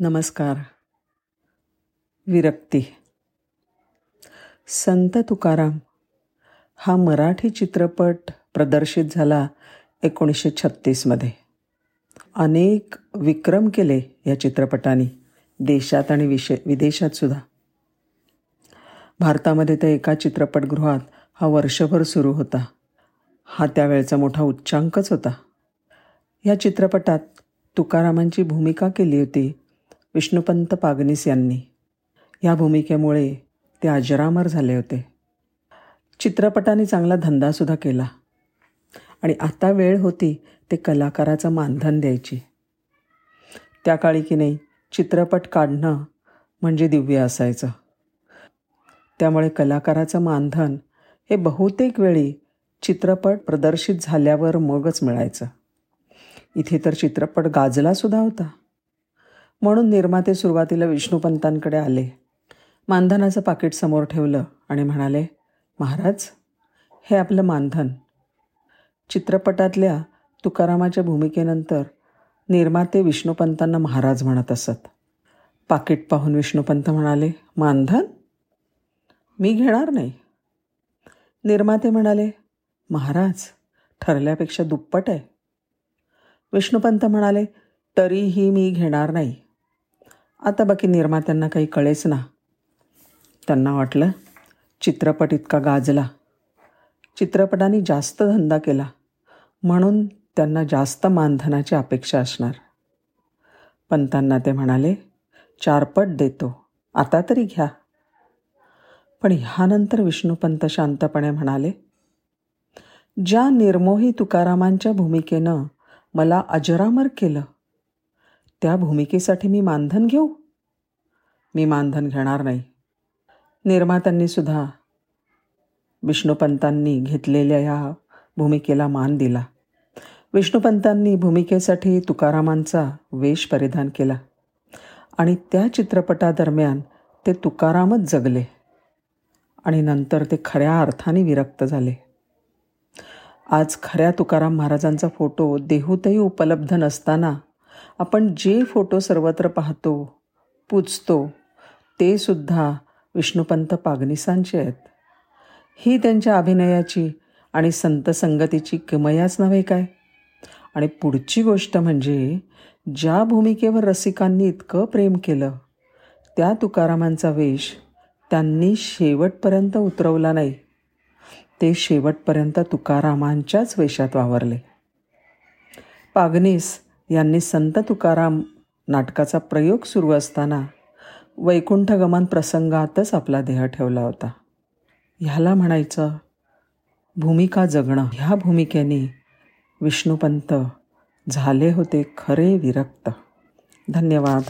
नमस्कार. विरक्ती. संत तुकाराम हा मराठी चित्रपट प्रदर्शित झाला एकोणीसशे छत्तीसमध्ये अनेक विक्रम केले या चित्रपटाने देशात आणि विशे विदेशातसुद्धा भारतामध्ये तर एका चित्रपटगृहात हा वर्षभर सुरू होता. हा त्यावेळचा मोठा उच्चांकच होता. या चित्रपटात तुकारामांची भूमिका केली होती. विष्णुपंत पागनीस यांनी. या भूमिकेमुळे ते अजरामर झाले होते. चित्रपटाने चांगला धंदासुद्धा केला. आणि आता वेळ होती ते कलाकाराचं मानधन द्यायची. त्या काळी की नाही चित्रपट काढणं म्हणजे दिव्य असायचं. त्यामुळे कलाकाराचं मानधन हे बहुतेक वेळी चित्रपट प्रदर्शित झाल्यावर मगच मिळायचं. इथे तर चित्रपट गाजलासुद्धा होता. म्हणून निर्माते सुरुवातीला विष्णुपंतांकडे आले. मानधनाचं पाकिट समोर ठेवलं आणि म्हणाले महाराज हे आपलं मानधन. चित्रपटातल्या तुकारामाच्या भूमिकेनंतर निर्माते विष्णुपंतांना महाराज म्हणत असत. पाकिट पाहून विष्णुपंत म्हणाले मानधन? मी घेणार नाही. निर्माते म्हणाले महाराज ठरल्यापेक्षा दुप्पट आहे. विष्णुपंत म्हणाले तरीही मी घेणार नाही. आता बाकी निर्मात्यांना काही कळेच ना. त्यांना वाटलं चित्रपट इतका गाजला. चित्रपटाने जास्त धंदा केला. म्हणून त्यांना जास्त मानधनाची अपेक्षा असणार. पंतांना ते म्हणाले चारपट देतो. आता तरी घ्या. पण ह्यानंतर विष्णुपंत शांतपणे म्हणाले ज्या निर्मोही तुकारामांच्या भूमिकेनं मला अजरामर केलं त्या भूमिकेसाठी मी मानधन घेऊ? मी मानधन घेणार नाही. निर्मात्यांनी सुद्धा विष्णुपंतांनी घेतलेल्या या भूमिकेला मान दिला. विष्णुपंतांनी भूमिकेसाठी तुकारामांचा वेश परिधान केला आणि त्या चित्रपटादरम्यान ते तुकारामच जगले आणि नंतर ते खऱ्या अर्थाने विरक्त झाले. आज खऱ्या तुकाराम महाराजांचा फोटो देहूतही उपलब्ध नसताना आपण जे फोटो सर्वत्र पाहतो पूजतो ते सुद्धा विष्णुपंत पागनिसांचे आहेत. ही त्यांच्या अभिनयाची आणि संत संगतीची किमयाच नव्हे काय? आणि पुढची गोष्ट म्हणजे ज्या भूमिकेवर रसिकांनी इतकं प्रेम केलं त्या तुकारामांचा वेश त्यांनी शेवटपर्यंत उतरवला नाही. ते शेवटपर्यंत तुकारामांच्याच वेशात वावरले. पागनीस यांनी संत तुकाराम नाटकाचा प्रयोग सुरू असताना वैकुंठगमन प्रसंगातच आपला देह ठेवला होता. ह्याला म्हणायचं भूमिका जगणं. ह्या भूमिकेने विष्णुपंत झाले होते खरे विरक्त. धन्यवाद.